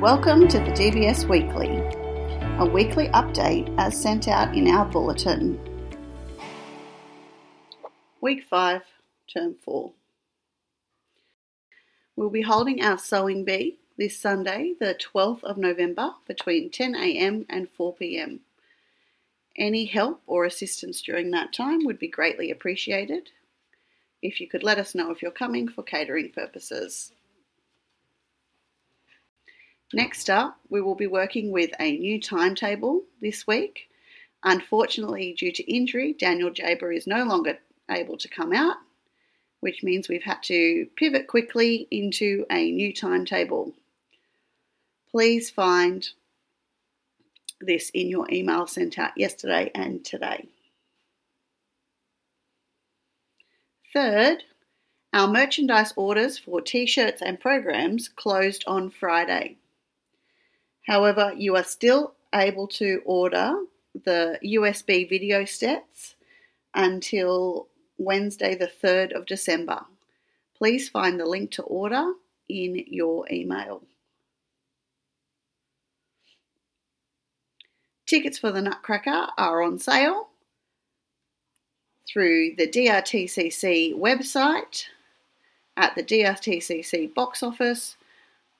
Welcome to the DBS Weekly, a weekly update as sent out in our bulletin. Week 5, Term 4. We'll be holding our sewing bee this Sunday, the 12th of November, between 10am and 4pm. Any help or assistance during that time would be greatly appreciated. If you could let us know if you're coming for catering purposes. Next up, we will be working with a new timetable this week. Unfortunately, due to injury, Daniel Jaber is no longer able to come out, which means we've had to pivot quickly into a new timetable. Please find this in your email sent out yesterday and today. Third, our merchandise orders for t shirts and programs closed on Friday. However, you are still able to order the USB video sets until Wednesday, the 3rd of December. Please find the link to order in your email. Tickets for the Nutcracker are on sale through the DRTCC website, at the DRTCC box office,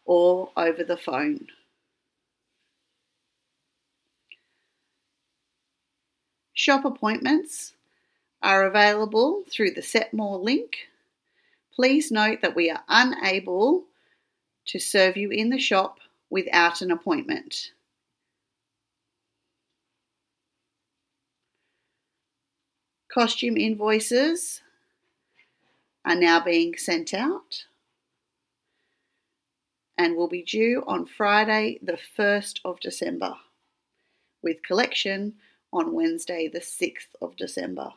or over the phone. Shop appointments are available through the Setmore link. Please note that we are unable to serve you in the shop without an appointment. Costume invoices are now being sent out and will be due on Friday, the 1st of December, with collection on Wednesday, the 6th of December.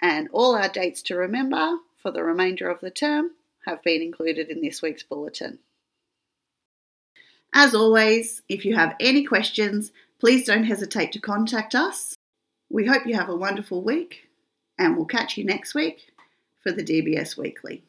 And all our dates to remember for the remainder of the term have been included in this week's bulletin. As always, if you have any questions, please don't hesitate to contact us. We hope you have a wonderful week, and we'll catch you next week for the DBS Weekly.